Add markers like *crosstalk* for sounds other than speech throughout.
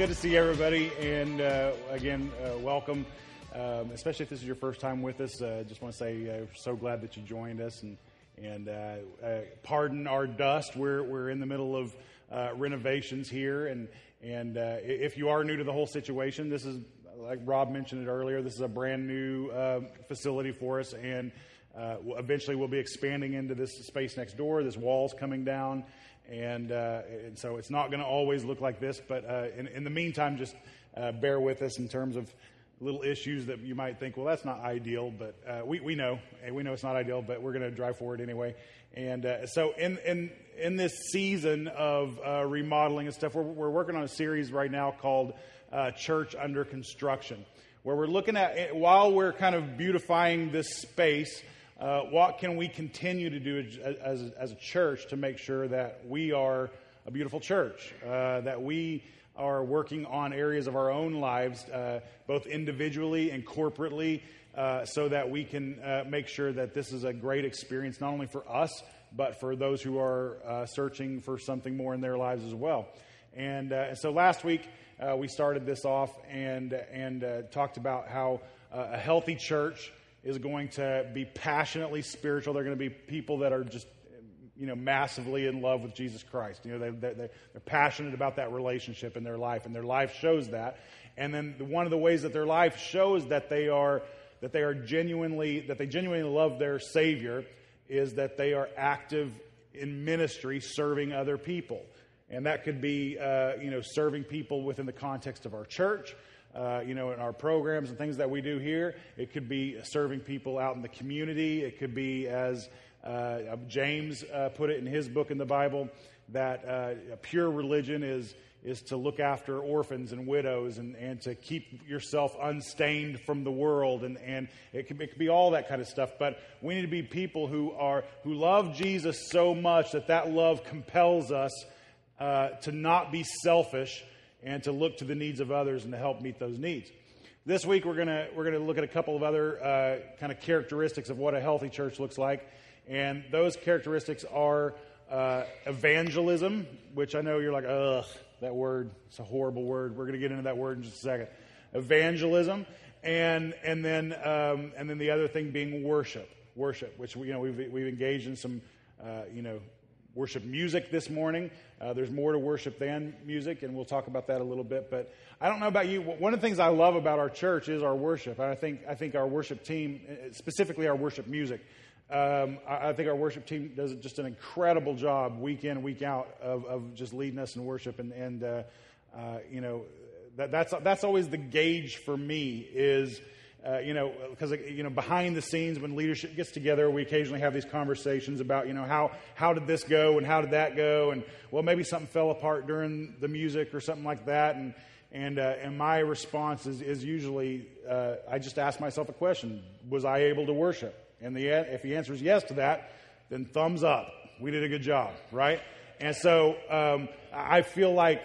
good to see everybody, and uh, again, uh, welcome. Um, especially if this is your first time with us, uh, just want to say uh, so glad that you joined us, and and uh, uh, pardon our dust. We're we're in the middle of renovations here, and and if you are new to the whole situation, this is like Rob mentioned it earlier. This is a brand new facility for us, and eventually we'll be expanding into this space next door. This wall's coming down, and, uh, and so it's not going to always look like this. But uh, in, in, the meantime, just uh, bear with us in terms of little issues that you might think, well, that's not ideal. But uh, we, we know, we know it's not ideal, but we're going to drive forward anyway. And uh, so in, in, in this season of remodeling and stuff, we're, we're working on a series right now called Church Under Construction, where we're looking at, while we're kind of beautifying this space, uh, what can we continue to do as, as, as, a church to make sure that we are a beautiful church, uh, that we are working on areas of our own lives, uh, both individually and corporately, uh, so that we can uh, make sure that this is a great experience, not only for us, but for those who are searching for something more in their lives as well. And so last week, we started this off and, and talked about how a healthy church is going to be passionately spiritual. They're going to be people that are just, you know, massively in love with Jesus Christ. You know, they, they, they're passionate about that relationship in their life, and their life shows that. And then one of the ways that their life shows that they are that they are genuinely that they genuinely love their Savior is that they are active in ministry, serving other people. And that could be, uh, you know, serving people within the context of our church uh, you know, in our programs and things that we do here. It could be serving people out in the community. It could be, as uh, James uh, put it in his book in the Bible, that uh, pure religion is is to look after orphans and widows and, and to keep yourself unstained from the world and, and it, can, it be all that kind of stuff but we need to be people who are who love jesus so much that that love compels us uh, to not be selfish and to look to the needs of others and to help meet those needs. This week, we're going we're gonna look at a couple of other uh, kind of characteristics of what a healthy church looks like. And those characteristics are uh, evangelism, which I know you're like, ugh, that word, it's a horrible word. We're going to get into that word in just a second. Evangelism, and, and, then, um, and then the other thing being worship. Worship, which we, you know, we've, we've engaged in some uh, you know, worship music this morning. Uh, there's more to worship than music, and we'll talk about that a little bit. But I don't know about you. One of the things I love about our church is our worship. And I think, I think our worship team, uh, specifically our worship music, um, I, I, think our worship team does just an incredible job week in, week out of, of just leading us in worship. And, and uh, uh, you know, that, that's, that's always the gauge for me is – uh, you know, because you know, behind the scenes when leadership gets together, we occasionally have these conversations about, you know, how how did this go and how did that go, and well, maybe something fell apart during the music or something like that, and and uh, and my response is is usually uh, I just ask myself a question: Was I able to worship? And the if the answer is yes to that, then thumbs up. We did a good job, right? And so um, I feel like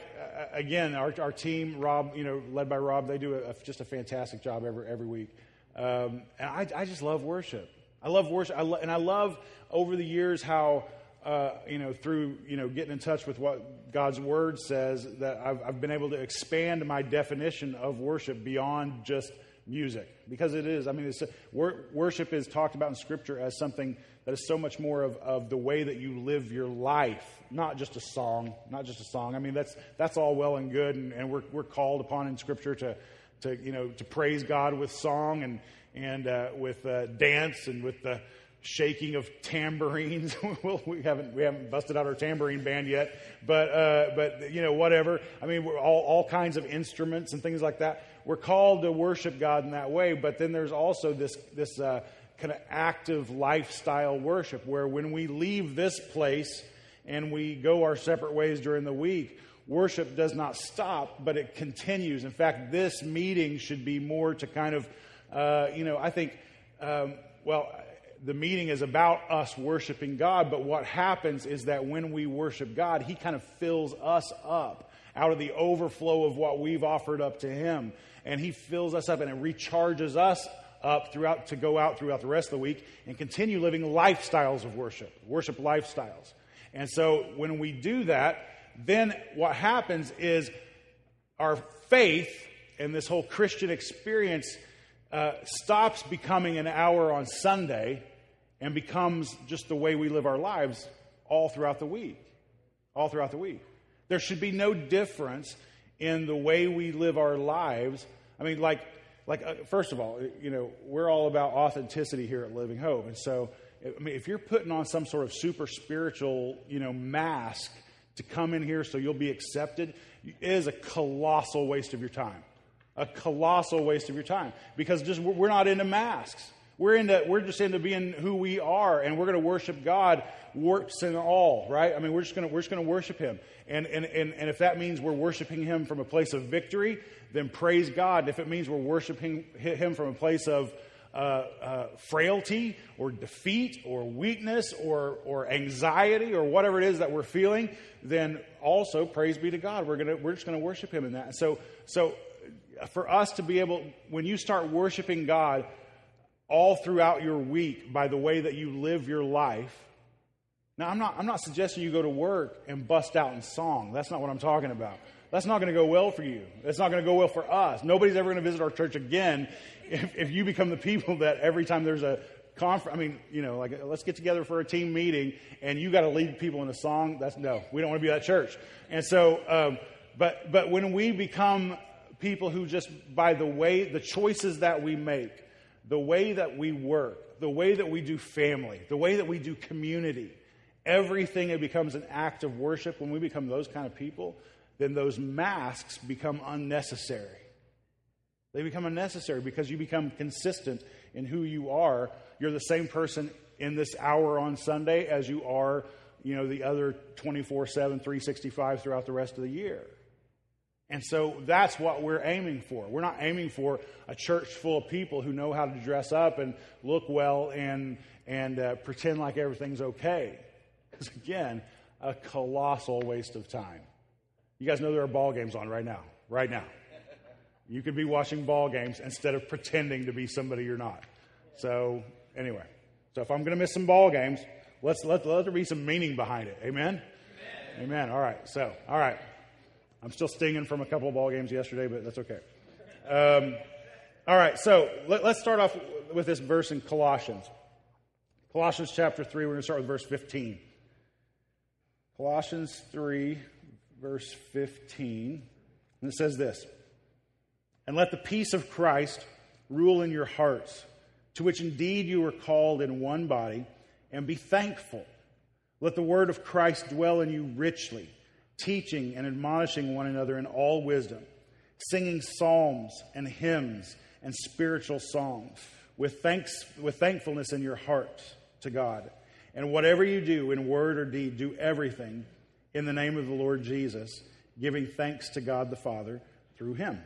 again, our, our team, Rob, you know, led by Rob, they do a, just a fantastic job every, every week. Um, and I, I just love worship. I love worship. I lo- and I love over the years how, uh, you know, through, you know, getting in touch with what God's word says, that I've, I've been able to expand my definition of worship beyond just music. Because it is, I mean, wor- worship is talked about in Scripture as something that is so much more of, of the way that you live your life, not just a song, not just a song. I mean, that's, that's all well and good, and, and we're, we're called upon in Scripture to, to, you know, to praise God with song and, and uh, with uh, dance and with the shaking of tambourines. *laughs* well, we haven't, we haven't busted out our tambourine band yet, but, uh, but you know, whatever. I mean, we're all, all kinds of instruments and things like that. We're called to worship God in that way, but then there's also this, this, uh, kind of active lifestyle worship where when we leave this place and we go our separate ways during the week, worship does not stop, but it continues. In fact, this meeting should be more to kind of, uh, you know, I think, um, well, the meeting is about us worshiping God, but what happens is that when we worship God, He kind of fills us up out of the overflow of what we've offered up to Him. And He fills us up and it recharges us up throughout to go out throughout the rest of the week and continue living lifestyles of worship, worship lifestyles. And so when we do that, then what happens is our faith and this whole Christian experience uh, stops becoming an hour on Sunday and becomes just the way we live our lives all throughout the week. All throughout the week. There should be no difference in the way we live our lives. I mean, like, like uh, first of all, you know, we're all about authenticity here at Living Hope. And so, I mean, if you're putting on some sort of super spiritual, you know, mask to come in here so you'll be accepted, is a colossal waste of your time. A colossal waste of your time because just we're not into masks. We're into we're just into being who we are, and we're going to worship God, works and all, right? I mean, we're just going to we're just going to worship Him, and, and and and if that means we're worshiping Him from a place of victory, then praise God. If it means we're worshiping Him from a place of uh, uh, frailty or defeat or weakness or, or anxiety or whatever it is that we're feeling, then also praise be to God. We're, gonna, we're just going to worship Him in that. So, so for us to be able, when you start worshiping God all throughout your week by the way that you live your life, now I'm not, I'm not suggesting you go to work and bust out in song. That's not what I'm talking about. That's not going to go well for you. That's not going to go well for us. Nobody's ever going to visit our church again if, if you become the people *laughs* that every time there's a conference, I mean, you know, like let's get together for a team meeting and you got to lead people in a song. That's no, we don't want to be that church. And so, um, but but when we become people who just by the way, the choices that we make, the way that we work, the way that we do family, the way that we do community, everything it becomes an act of worship. When we become those kind of people, then those masks become unnecessary. They become unnecessary because you become consistent in who you are. You're the same person in this hour on Sunday as you are, you know, the other 24 7, 365 throughout the rest of the year. And so that's what we're aiming for. We're not aiming for a church full of people who know how to dress up and look well and, and uh, pretend like everything's okay. Because again, a colossal waste of time. You guys know there are ball games on right now. Right now. You could be watching ball games instead of pretending to be somebody you're not. So, anyway. So, if I'm going to miss some ball games, let's let, let there be some meaning behind it. Amen? Amen? Amen. All right. So, all right. I'm still stinging from a couple of ball games yesterday, but that's okay. Um, all right. So, let, let's start off with this verse in Colossians. Colossians chapter 3, we're going to start with verse 15. Colossians 3, verse 15. And it says this And let the peace of Christ rule in your hearts, to which indeed you were called in one body, and be thankful. Let the word of Christ dwell in you richly, teaching and admonishing one another in all wisdom, singing psalms and hymns and spiritual songs with, thanks, with thankfulness in your heart to God. And whatever you do in word or deed, do everything in the name of the Lord Jesus, giving thanks to God the Father through him.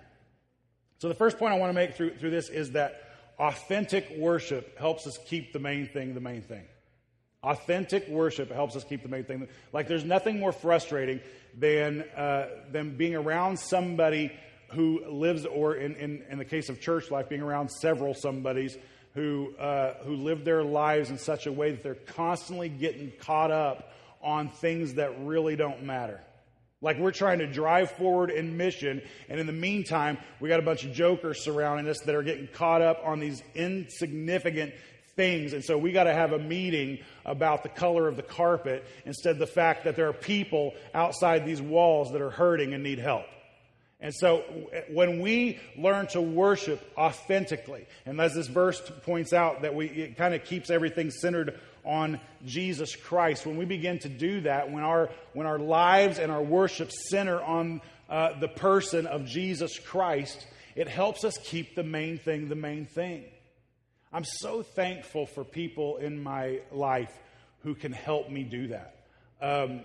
So, the first point I want to make through, through this is that authentic worship helps us keep the main thing the main thing. Authentic worship helps us keep the main thing. Like, there's nothing more frustrating than, uh, than being around somebody who lives, or in, in, in, the case of church life, being around several somebodies who, uh, who live their lives in such a way that they're constantly getting caught up on things that really don't matter. Like we're trying to drive forward in mission, and in the meantime, we got a bunch of jokers surrounding us that are getting caught up on these insignificant things. And so we got to have a meeting about the color of the carpet instead of the fact that there are people outside these walls that are hurting and need help. And so when we learn to worship authentically, and as this verse points out, that we, it kind of keeps everything centered on Jesus Christ. When we begin to do that, when our, when our lives and our worship center on uh, the person of Jesus Christ, it helps us keep the main thing the main thing. I'm so thankful for people in my life who can help me do that. Um,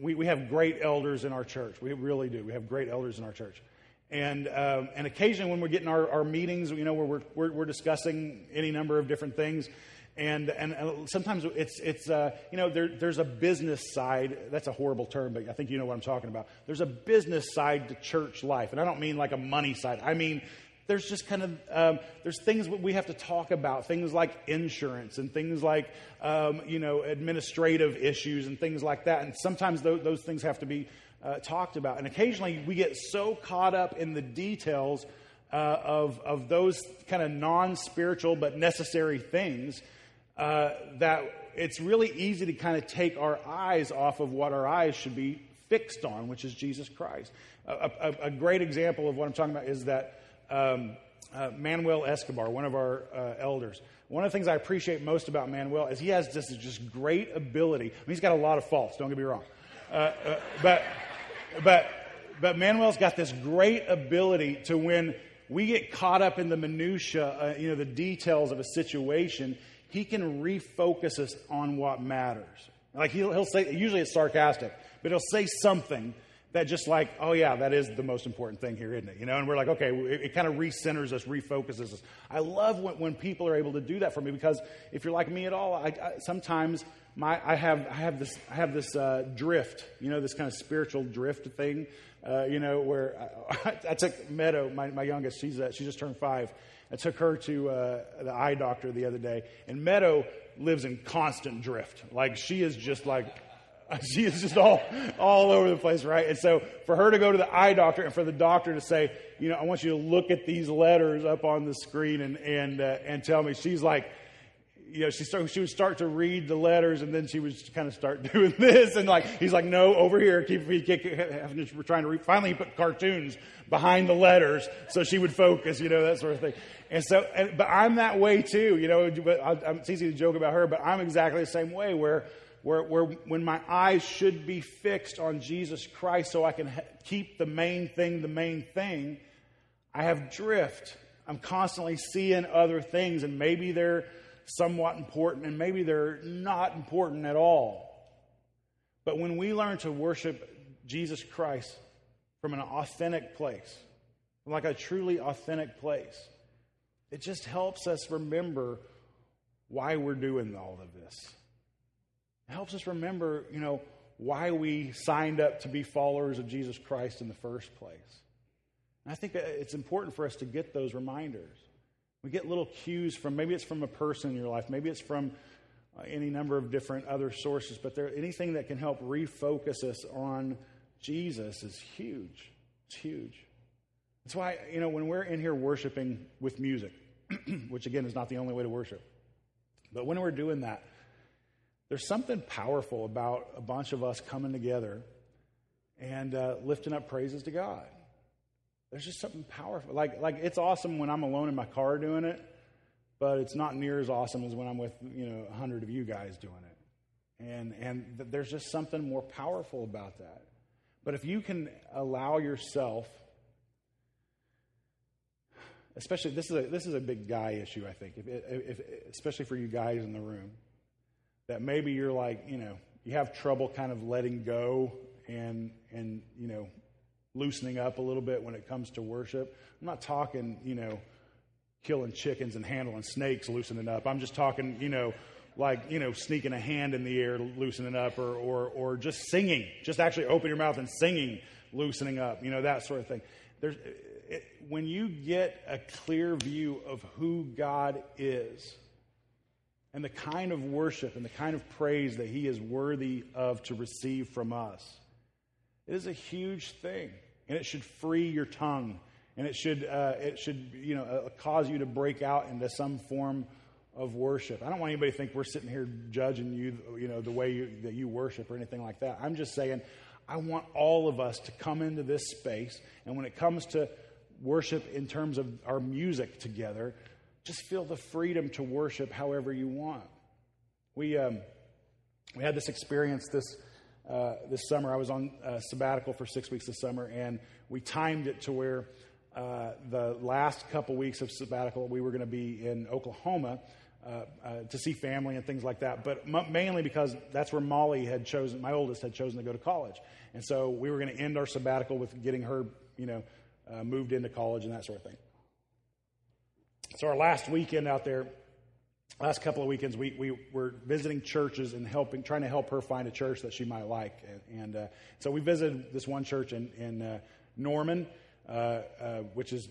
we, we have great elders in our church. We really do. We have great elders in our church. And, um, and occasionally when we're getting our, our meetings, you know, where we're, we're, we're discussing any number of different things, and, and sometimes it's, it's uh, you know, there, there's a business side. That's a horrible term, but I think you know what I'm talking about. There's a business side to church life. And I don't mean like a money side. I mean, there's just kind of, um, there's things we have to talk about. Things like insurance and things like, um, you know, administrative issues and things like that. And sometimes those, those things have to be uh, talked about. And occasionally we get so caught up in the details uh, of, of those kind of non spiritual but necessary things uh, that it's really easy to kind of take our eyes off of what our eyes should be fixed on, which is Jesus Christ. A, a, a great example of what I'm talking about is that um, uh, Manuel Escobar, one of our uh, elders, one of the things I appreciate most about Manuel is he has this just great ability. I mean, he's got a lot of faults, don't get me wrong. Uh, uh, but, but, but Manuel's got this great ability to when we get caught up in the minutia, uh, you know, the details of a situation, he can refocus us on what matters. Like he'll, he'll say, usually it's sarcastic, but he'll say something that just like, oh yeah, that is the most important thing here, isn't it? You know, and we're like, okay, it, it kind of recenters us, refocuses us. I love when, when people are able to do that for me because if you're like me at all, I, I sometimes my, I have, I have this, I have this uh, drift, you know, this kind of spiritual drift thing, uh, you know, where I, *laughs* I, took Meadow, my, my youngest, she's, uh, she just turned five. I took her to uh, the eye doctor the other day, and Meadow lives in constant drift. Like she is just like *laughs* she is just all, all over the place, right? And so for her to go to the eye doctor and for the doctor to say, you know, I want you to look at these letters up on the screen and, and, uh, and tell me, she's like, you know, she, start, she would start to read the letters and then she would kind of start *laughs* doing this. And like, he's like, no, over here, keep, keep, we're trying to read. Finally, he put cartoons behind the letters so she would focus, you know, that sort of thing. And so, and, but I'm that way too, you know, but I, it's easy to joke about her, but I'm exactly the same way where where, where when my eyes should be fixed on Jesus Christ so I can ha- keep the main thing the main thing, I have drift. I'm constantly seeing other things, and maybe they're somewhat important, and maybe they're not important at all. But when we learn to worship Jesus Christ from an authentic place, like a truly authentic place, it just helps us remember why we're doing all of this. It helps us remember, you know, why we signed up to be followers of Jesus Christ in the first place. And I think it's important for us to get those reminders. We get little cues from maybe it's from a person in your life, maybe it's from uh, any number of different other sources, but there, anything that can help refocus us on Jesus is huge. It's huge. That's why, you know, when we're in here worshiping with music, *clears throat* which again is not the only way to worship, but when we're doing that, there's something powerful about a bunch of us coming together and uh, lifting up praises to God. There's just something powerful. Like, like it's awesome when I'm alone in my car doing it, but it's not near as awesome as when I'm with you know a hundred of you guys doing it. And and th- there's just something more powerful about that. But if you can allow yourself, especially this is a this is a big guy issue, I think, if, if, especially for you guys in the room that maybe you're like, you know, you have trouble kind of letting go and and you know loosening up a little bit when it comes to worship. I'm not talking, you know, killing chickens and handling snakes, loosening up. I'm just talking, you know, like you know, sneaking a hand in the air, loosening up, or or or just singing, just actually open your mouth and singing, loosening up. You know, that sort of thing. There's it, when you get a clear view of who God is and the kind of worship and the kind of praise that He is worthy of to receive from us. It is a huge thing, and it should free your tongue, and it should, uh, it should you know, uh, cause you to break out into some form of worship. I don't want anybody to think we're sitting here judging you, you know, the way you, that you worship or anything like that. I'm just saying, I want all of us to come into this space, and when it comes to worship in terms of our music together, just feel the freedom to worship however you want. We, um, we had this experience this, uh, this summer. I was on uh, sabbatical for six weeks this summer, and we timed it to where uh, the last couple weeks of sabbatical we were going to be in Oklahoma. Uh, uh, to see family and things like that, but m- mainly because that's where Molly had chosen, my oldest had chosen to go to college. And so we were going to end our sabbatical with getting her, you know, uh, moved into college and that sort of thing. So, our last weekend out there, last couple of weekends, we, we were visiting churches and helping, trying to help her find a church that she might like. And, uh, so we visited this one church in, in uh, Norman, uh, uh which is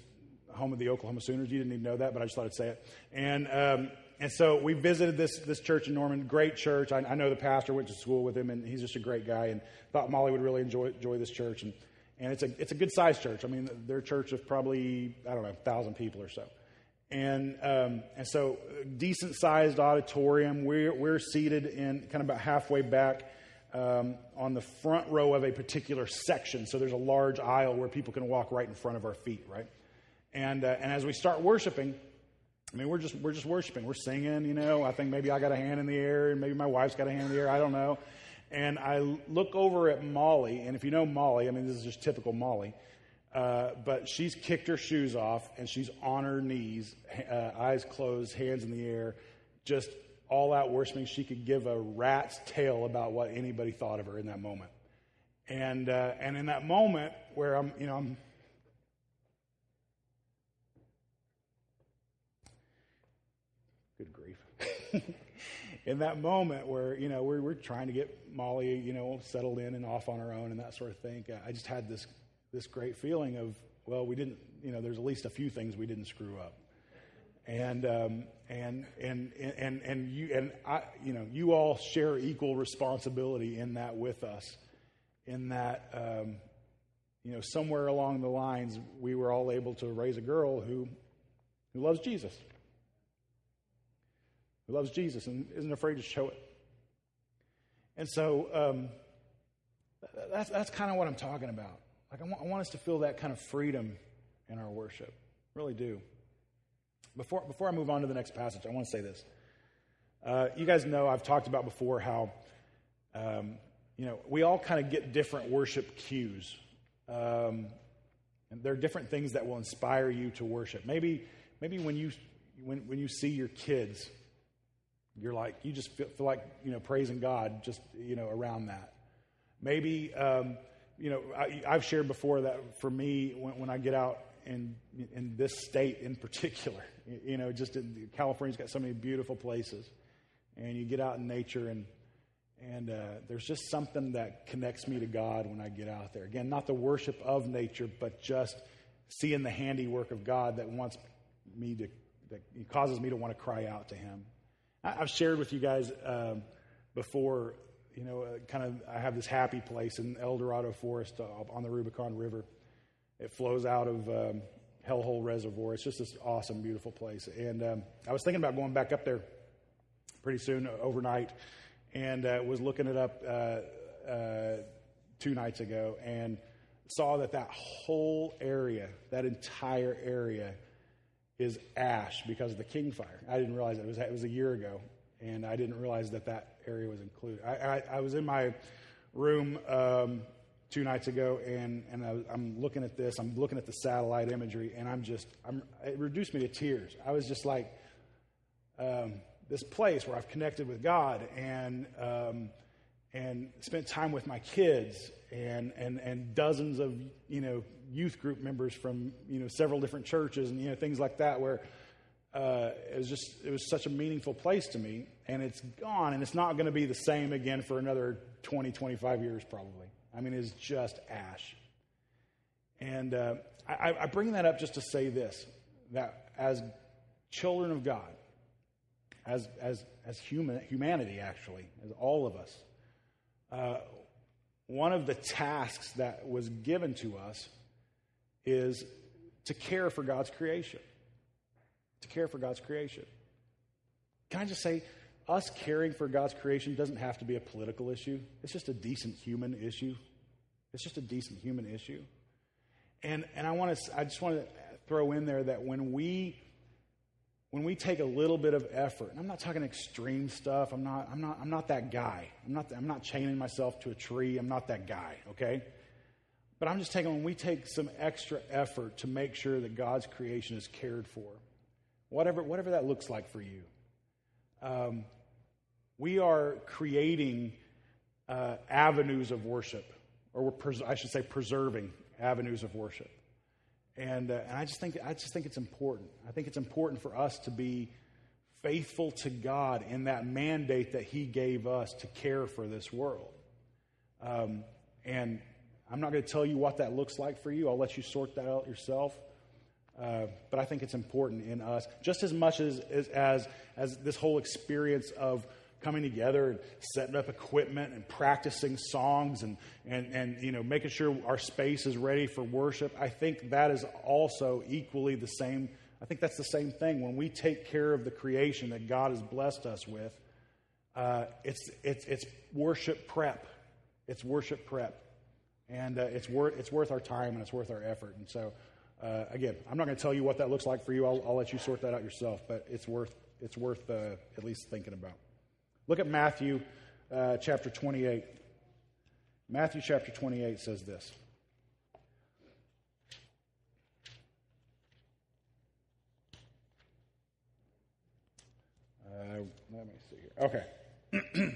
home of the Oklahoma Sooners. You didn't even know that, but I just thought I'd say it. And um, and so we visited this, this church in Norman, great church. I, I, know the pastor, went to school with him, and he's just a great guy, and thought Molly would really enjoy, enjoy this church. And, and it's a, it's a good sized church. I mean, their church of probably, I don't know, a 1,000 people or so. And, um, and so, decent sized auditorium. We're, we're seated in kind of about halfway back um, on the front row of a particular section. So there's a large aisle where people can walk right in front of our feet, right? And, uh, and as we start worshiping, I mean, we're just, we're just worshiping. We're singing, you know. I think maybe I got a hand in the air, and maybe my wife's got a hand in the air. I don't know. And I look over at Molly, and if you know Molly, I mean, this is just typical Molly. Uh, but she's kicked her shoes off, and she's on her knees, uh, eyes closed, hands in the air, just all out worshiping. She could give a rat's tail about what anybody thought of her in that moment. And, uh, and in that moment where I'm, you know, I'm good grief. *laughs* in that moment where you know we're, we're trying to get Molly you know settled in and off on her own and that sort of thing, I just had this this great feeling of well we didn't you know there's at least a few things we didn't screw up, and um, and and and and you and I you know you all share equal responsibility in that with us, in that. Um, you know, somewhere along the lines, we were all able to raise a girl who, who loves Jesus who loves Jesus and isn't afraid to show it. And so um, that's, that's kind of what I'm talking about. Like, I want, I want us to feel that kind of freedom in our worship. Really do. Before, before I move on to the next passage, I want to say this. Uh, you guys know I've talked about before how, um, you know, we all kind of get different worship cues. Um, and there are different things that will inspire you to worship. Maybe, maybe when, you, when, when you see your kids you're like, you just feel, feel, like, you know, praising God just, you know, around that. Maybe, um, you know, I, have shared before that for me, when, when I get out in, in this state in particular, *laughs* you know, just in, California's got so many beautiful places. And you get out in nature and, and uh, there's just something that connects me to God when I get out there. Again, not the worship of nature, but just seeing the handiwork of God that wants me to, that causes me to want to cry out to Him. I've shared with you guys um, before, you know, uh, kind of, I have this happy place in El Dorado Forest uh, on the Rubicon River. It flows out of um, Hellhole Reservoir. It's just this awesome, beautiful place. And um, I was thinking about going back up there pretty soon, uh, overnight, and uh, was looking it up uh, uh, two nights ago and saw that that whole area, that entire area, is ash because of the king fire. I didn't realize it. It was, it was a year ago, and I didn't realize that that area was included. I, I, I was in my room um, two nights ago, and, and I, am looking at this. I'm looking at the satellite imagery, and I'm just, I'm, it reduced me to tears. I was just like, um, this place where I've connected with God and, um, and spent time with my kids and, and, and dozens of, you know, youth group members from you know several different churches and you know things like that where uh, it was just it was such a meaningful place to me and it's gone and it's not going to be the same again for another 20 25 years probably i mean it's just ash and uh, I, I bring that up just to say this that as children of god as as as human humanity actually as all of us uh, one of the tasks that was given to us is to care for God's creation. To care for God's creation. Can I just say, us caring for God's creation doesn't have to be a political issue. It's just a decent human issue. It's just a decent human issue. And, and I, want to, I just want to throw in there that when we, when we take a little bit of effort, and I'm not talking extreme stuff, I'm not, I'm not, I'm not that guy. I'm not, I'm not chaining myself to a tree. I'm not that guy, okay? But I'm just taking when we take some extra effort to make sure that God's creation is cared for, whatever, whatever that looks like for you. Um, we are creating uh, avenues of worship, or pres- I should say, preserving avenues of worship. And, uh, and I just think I just think it's important. I think it's important for us to be faithful to God in that mandate that He gave us to care for this world. Um, and I'm not going to tell you what that looks like for you. I'll let you sort that out yourself. Uh, but I think it's important in us, just as much as, as, as, as this whole experience of coming together and setting up equipment and practicing songs and, and, and you know, making sure our space is ready for worship. I think that is also equally the same. I think that's the same thing. When we take care of the creation that God has blessed us with, uh, it's, it's, it's worship prep. It's worship prep. And uh, it's, worth, it's worth our time and it's worth our effort. And so, uh, again, I'm not going to tell you what that looks like for you. I'll, I'll, let you sort that out yourself, but it's worth, it's worth uh, at least thinking about. Look at Matthew uh, chapter 28. Matthew chapter 28 says this. Uh, let me see here. Okay.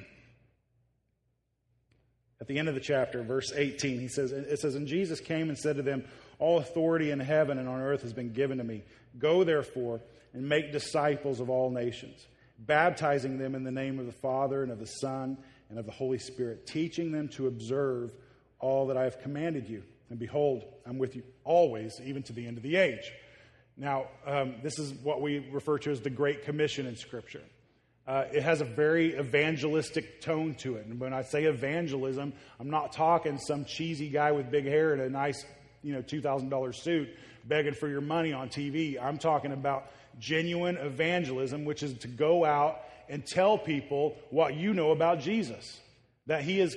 *clears throat* At the end of the chapter, verse 18, he says, it says, And Jesus came and said to them, All authority in heaven and on earth has been given to me. Go therefore and make disciples of all nations baptizing them in the name of the Father and of the Son and of the Holy Spirit, teaching them to observe all that I have commanded you. And behold, I'm with you always, even to the end of the age. Now, um, this is what we refer to as the Great Commission in Scripture. Uh, it has a very evangelistic tone to it. And when I say evangelism, I'm not talking some cheesy guy with big hair and a nice, you know, $2,000 suit begging for your money on TV. I'm talking about genuine evangelism, which is to go out and tell people what you know about Jesus. That he is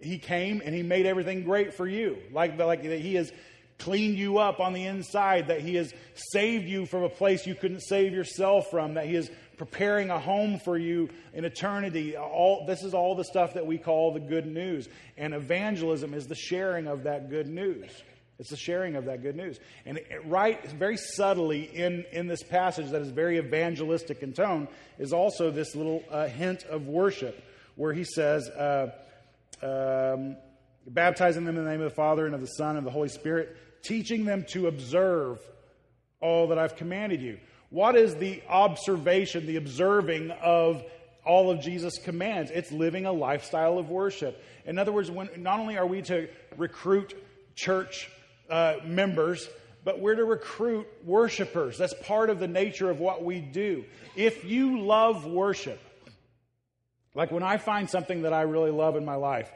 he came and he made everything great for you. Like, like that he has cleaned you up on the inside, that he has saved you from a place you couldn't save yourself from, that he is preparing a home for you in eternity. All this is all the stuff that we call the good news. And evangelism is the sharing of that good news. It's the sharing of that good news. And right, very subtly in, in this passage that is very evangelistic in tone is also this little uh, hint of worship where he says, uh, um, baptizing them in the name of the Father and of the Son and of the Holy Spirit, teaching them to observe all that I've commanded you. What is the observation, the observing of all of Jesus' commands? It's living a lifestyle of worship. In other words, when, not only are we to recruit church uh, members, but we're to recruit worshipers. That's part of the nature of what we do. If you love worship, like when I find something that I really love in my life,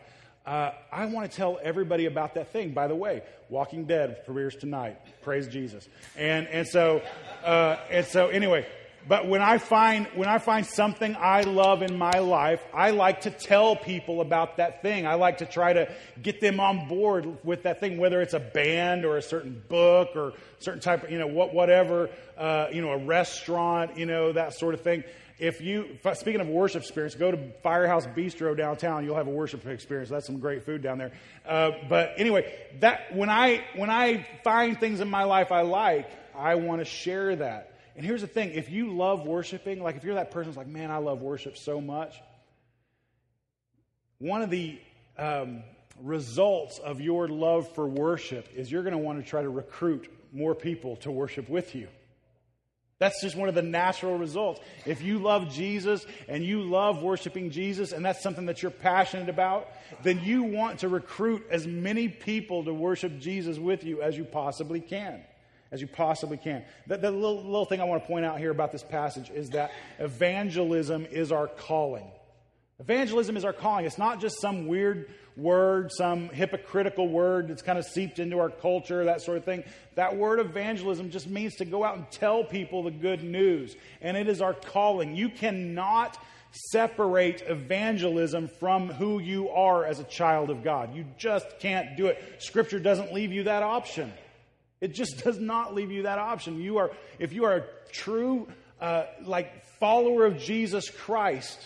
uh, I want to tell everybody about that thing. By the way, Walking Dead premieres tonight. Praise Jesus. And and so uh, and so anyway, but when I find when I find something I love in my life, I like to tell people about that thing. I like to try to get them on board with that thing, whether it's a band or a certain book or certain type of you know what whatever uh, you know a restaurant you know that sort of thing. If you speaking of worship experience, go to Firehouse Bistro downtown. You'll have a worship experience. That's some great food down there. Uh, but anyway, that when I when I find things in my life I like, I want to share that. And here's the thing if you love worshiping, like if you're that person who's like, man, I love worship so much, one of the um, results of your love for worship is you're going to want to try to recruit more people to worship with you. That's just one of the natural results. If you love Jesus and you love worshiping Jesus and that's something that you're passionate about, then you want to recruit as many people to worship Jesus with you as you possibly can as you possibly can. The, the little, little thing I want to point out here about this passage is that evangelism is our calling. Evangelism is our calling. It's not just some weird word, some hypocritical word that's kind of seeped into our culture, that sort of thing. That word evangelism just means to go out and tell people the good news. And it is our calling. You cannot separate evangelism from who you are as a child of God. You just can't do it. Scripture doesn't leave you that option. It just *laughs* does not leave you that option. You are, if you are a true, uh, like follower of Jesus Christ,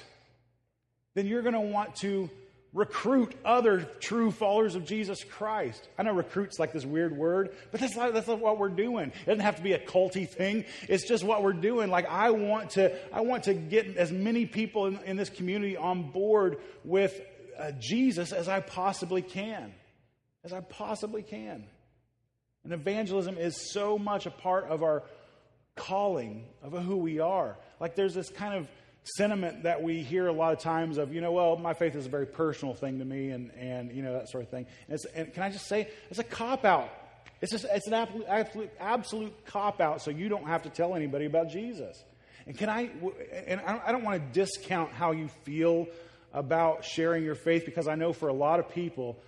then you're going to want to recruit other true followers of Jesus Christ. I know recruit's like this weird word, but that's not, that's what we're doing. It doesn't have to be a culty thing. It's just what we're doing. Like I want to, I want to get as many people in, in this community on board with uh, Jesus as I possibly can, as I possibly can. And evangelism is so much a part of our calling, of who we are. Like there's this kind of sentiment that we hear a lot of times of, you know, well, my faith is a very personal thing to me and, and you know, that sort of thing. And, and can I just say, it's a cop out. It's just it's an absolute absolute, absolute cop out, so you don't have to tell anybody about Jesus. And can I? And I don't want to discount how you feel about sharing your faith because I know for a lot of people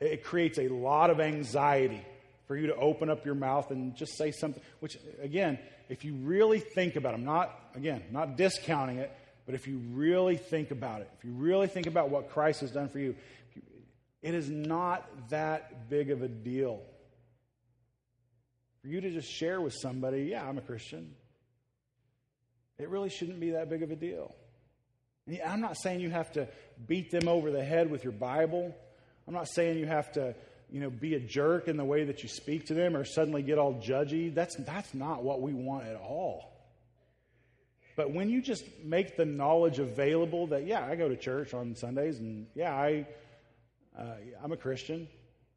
it creates a lot of anxiety for you to open up your mouth and just say something. Which again, if you really think about it, I'm not again not discounting it, but if you really think about it, if you really think about what Christ has done for you, it is not that big of a deal for you to just share with somebody, yeah, I'm a Christian. It really shouldn't be that big of a deal. I'm not saying you have to beat them over the head with your Bible. I'm not saying you have to, you know, be a jerk in the way that you speak to them or suddenly get all judgy. That's, that's not what we want at all. But when you just make the knowledge available that, yeah, I go to church on Sundays and, yeah, I, uh, I'm a Christian,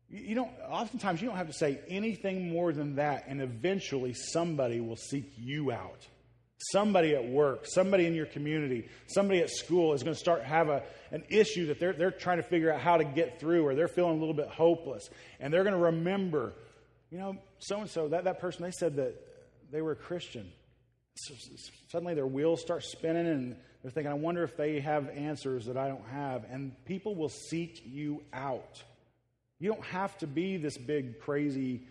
you don't, oftentimes you don't have to say anything more than that, and eventually somebody will seek you out. Somebody at work, somebody in your community, somebody at school is going to start have a, an issue that they're, they're trying to figure out how to get through, or they're feeling a little bit hopeless. And they're going to remember, you know, so and so, that, that person, they said that they were a Christian. So, suddenly their wheels start spinning, and they're thinking, I wonder if they have answers that I don't have. And people will seek you out. You don't have to be this big, crazy,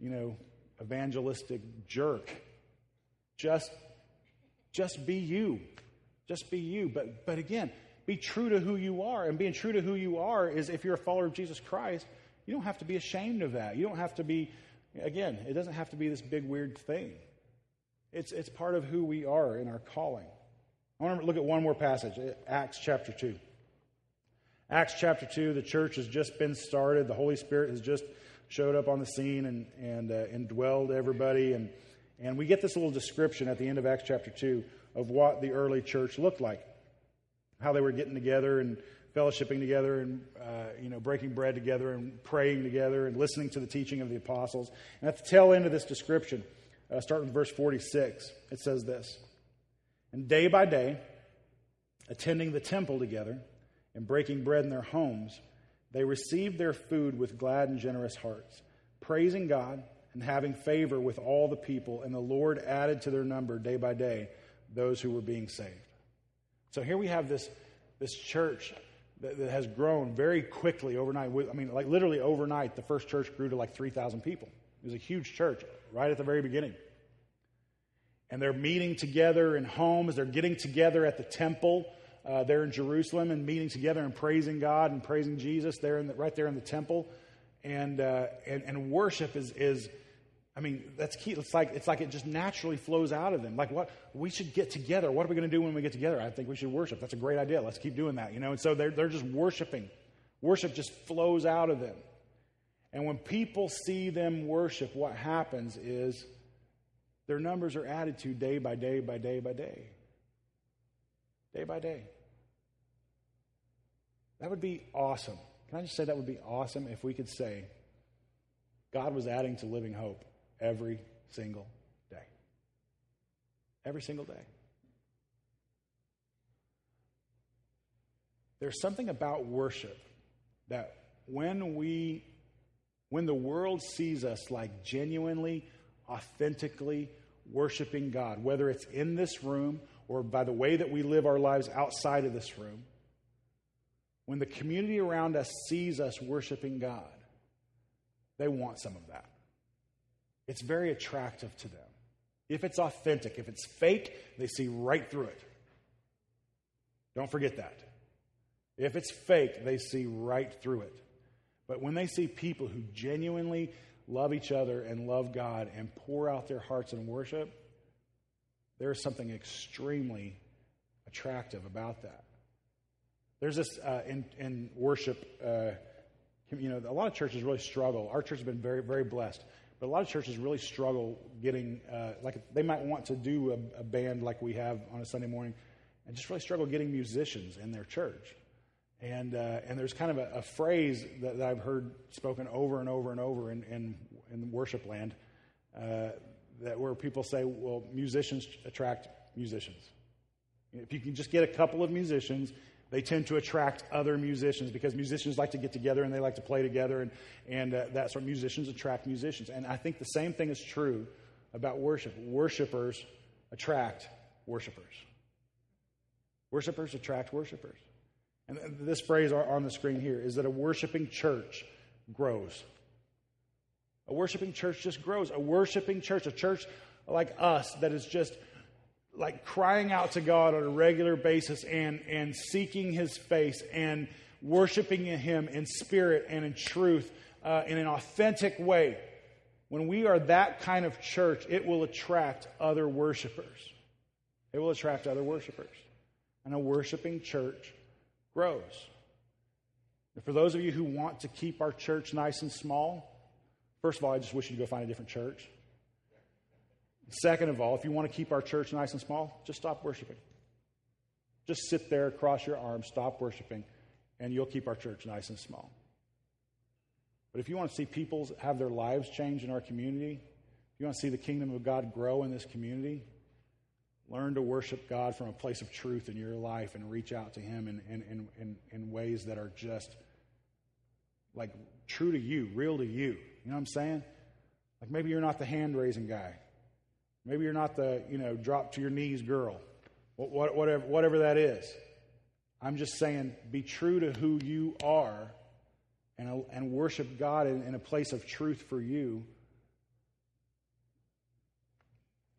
you know, evangelistic jerk. Just, just be you. Just be you. But, but again, be true to who you are. And being true to who you are is if you're a follower of Jesus Christ, you don't have to be ashamed of that. You don't have to be, again, it doesn't have to be this big, weird thing. It's, it's part of who we are in our calling. I want to look at one more passage, Acts chapter 2. Acts chapter 2, the church has just been started. The Holy Spirit has just showed up on the scene and, and uh, indwelled everybody. And, and we get this little description at the end of Acts chapter 2 of what the early church looked like, how they were getting together and fellowshipping together and uh, you know breaking bread together and praying together and listening to the teaching of the apostles. And at the tail end of this description, uh, starting with verse 46, it says this: And day by day, attending the temple together and breaking bread in their homes, they received their food with glad and generous hearts, praising God and having favor with all the people. And the Lord added to their number day by day those who were being saved. So here we have this, this church that, that has grown very quickly overnight. I mean, like literally overnight, the first church grew to like 3,000 people. It was a huge church right at the very beginning. And they're meeting together in homes, they're getting together at the temple uh, there in Jerusalem and meeting together and praising God and praising Jesus there in the, right there in the temple. And, uh, and, and worship is, is, I mean, that's key. It's like, it's like it just naturally flows out of them. Like, what? We should get together. What are we going to do when we get together? I think we should worship. That's a great idea. Let's keep doing that, you know? And so they're, they're just worshiping. Worship just flows out of them. And when people see them worship, what happens is their numbers are added to day by day by day by day day by day. That would be awesome. Can I just say that would be awesome if we could say God was adding to living hope every single day? Every single day. There's something about worship that when we when the world sees us like genuinely authentically worshiping God, whether it's in this room or by the way that we live our lives outside of this room, when the community around us sees us worshiping God, they want some of that. It's very attractive to them. If it's authentic, if it's fake, they see right through it. Don't forget that. If it's fake, they see right through it. But when they see people who genuinely love each other and love God and pour out their hearts in worship, there is something extremely attractive about that. There's this uh, in, in worship, uh, you know, a lot of churches really struggle. Our church has been very, very blessed, but a lot of churches really struggle getting, uh, like, they might want to do a, a band like we have on a Sunday morning, and just really struggle getting musicians in their church. And, uh, and there's kind of a, a phrase that, that, I've heard spoken over and over and over in, in, in worship land uh, that where people say, well, musicians attract musicians. If you can just get a couple of musicians, They tend to attract other musicians because musicians like to get together and they like to play together, and, and uh, that sort of musicians attract musicians. And I think the same thing is true about worship. Worshippers attract worshipers. Worshippers attract worshipers. And this phrase on the screen here is that a worshiping church grows. A worshiping church just grows. A worshiping church, a church like us that is just like crying out to God on a regular basis and, and seeking his face and worshiping him in spirit and in truth uh, in an authentic way. When we are that kind of church, it will attract other worshipers. It will attract other worshipers. And a worshiping church grows. And for those of you who want to keep our church nice and small, first of all, I just wish you'd go find a different church. Second of all, if you want to keep our church nice and small, just stop worshiping. Just sit there, cross your arms, stop worshiping, and you'll keep our church nice and small. But if you want to see people have their lives change in our community, if you want to see the kingdom of God grow in this community, learn to worship God from a place of truth in your life and reach out to Him in, in, in, in, ways that are just like true to you, real to you. You know what I'm saying? Like maybe you're not the hand raising guy. Maybe you're not the, you know, drop to your knees girl. Whatever, whatever that is. I'm just saying, be true to who you are and, and worship God in, in a place of truth for you,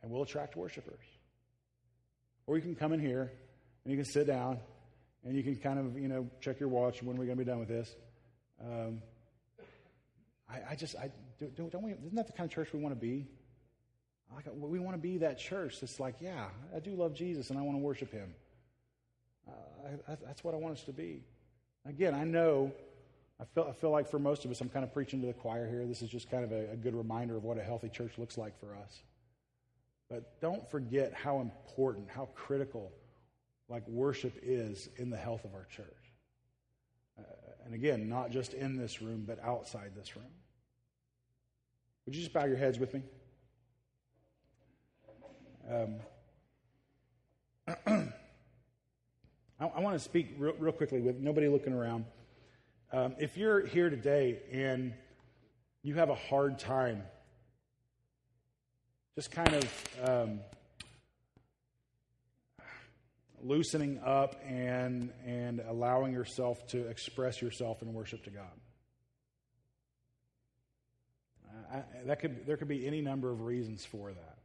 and we'll attract worshipers. Or you can come in here and you can sit down and you can kind of, you know, check your watch. When we're going to be done with this? Um, I, I, just, I, don't, don't we, isn't that the kind of church we want to be? Like, we want to be that church that's like, yeah, I do love Jesus and I want to worship him. Uh, I, I, that's what I want us to be. Again, I know, I feel, I feel like for most of us, I'm kind of preaching to the choir here. This is just kind of a, a good reminder of what a healthy church looks like for us. But don't forget how important, how critical, like worship is in the health of our church. Uh, and again, not just in this room, but outside this room. Would you just bow your heads with me? Um, *clears throat* I, I want to speak real, real, quickly with nobody looking around. Um, if you're here today and you have a hard time just kind of um, loosening up and, and allowing yourself to express yourself in worship to God. I, that could, there could be any number of reasons for that.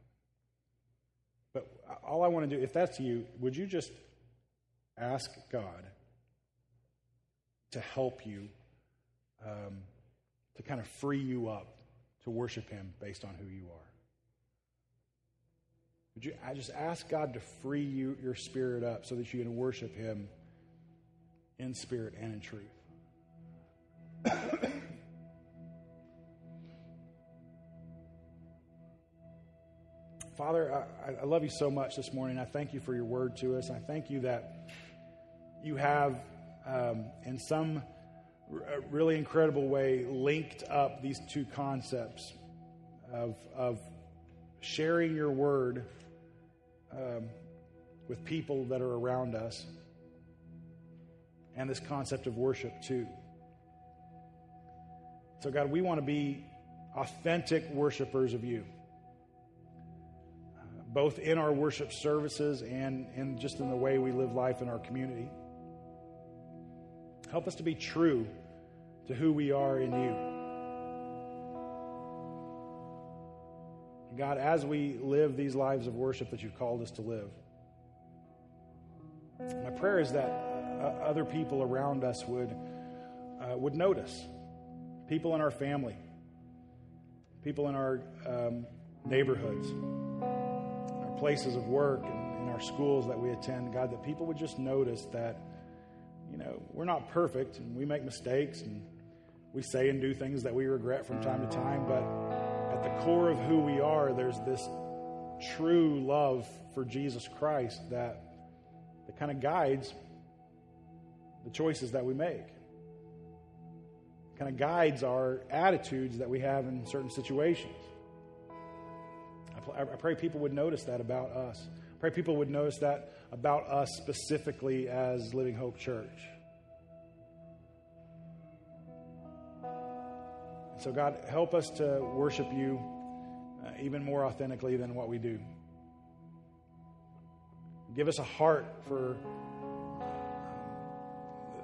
All I want to do, if that's you, would you just ask God to help you, um, to kind of free you up to worship Him based on who you are? Would you I just ask God to free you, your spirit up so that you can worship Him in spirit and in truth? Father, I, I, love you so much this morning. I thank you for your word to us. I thank you that you have, um, in some r- really incredible way, linked up these two concepts of, of sharing your word um, with people that are around us, and this concept of worship too. So, God, we want to be authentic worshipers of you, uh, both in our worship services and, and just in the way we live life in our community. Help us to be true to who we are in you. God, as we live these lives of worship that you've called us to live, my prayer is that uh, other people around us would, uh, would notice. People in our family, people in our um, neighborhoods, places of work, and in our schools that we attend, God, that people would just notice that, you know, we're not perfect and we make mistakes and we say and do things that we regret from time to time, but at the core of who we are, there's this true love for Jesus Christ that, that kind of guides the choices that we make. Kind of guides our attitudes that we have in certain situations. I, pray people would notice that about us. I pray people would notice that about us specifically as Living Hope Church. So, God, help us to worship you uh, even more authentically than what we do. Give us a heart for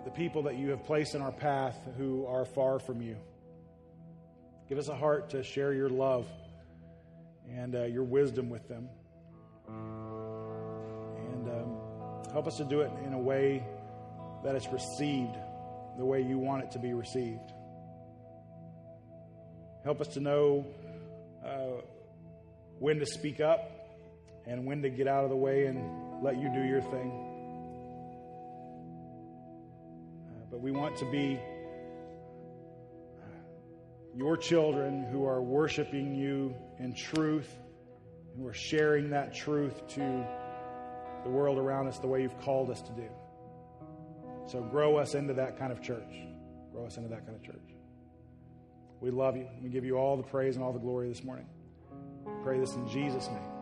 the people that you have placed in our path who are far from you. Give us a heart to share your love and uh, your wisdom with them. And um, help us to do it in a way that it's received the way you want it to be received. Help us to know uh, when to speak up and when to get out of the way and let you do your thing. Uh, but we want to be your children who are worshiping you in truth who are sharing that truth to the world around us the way you've called us to do. So grow us into that kind of church. Grow us into that kind of church. We love you. We give you all the praise and all the glory this morning. pray this in Jesus' name.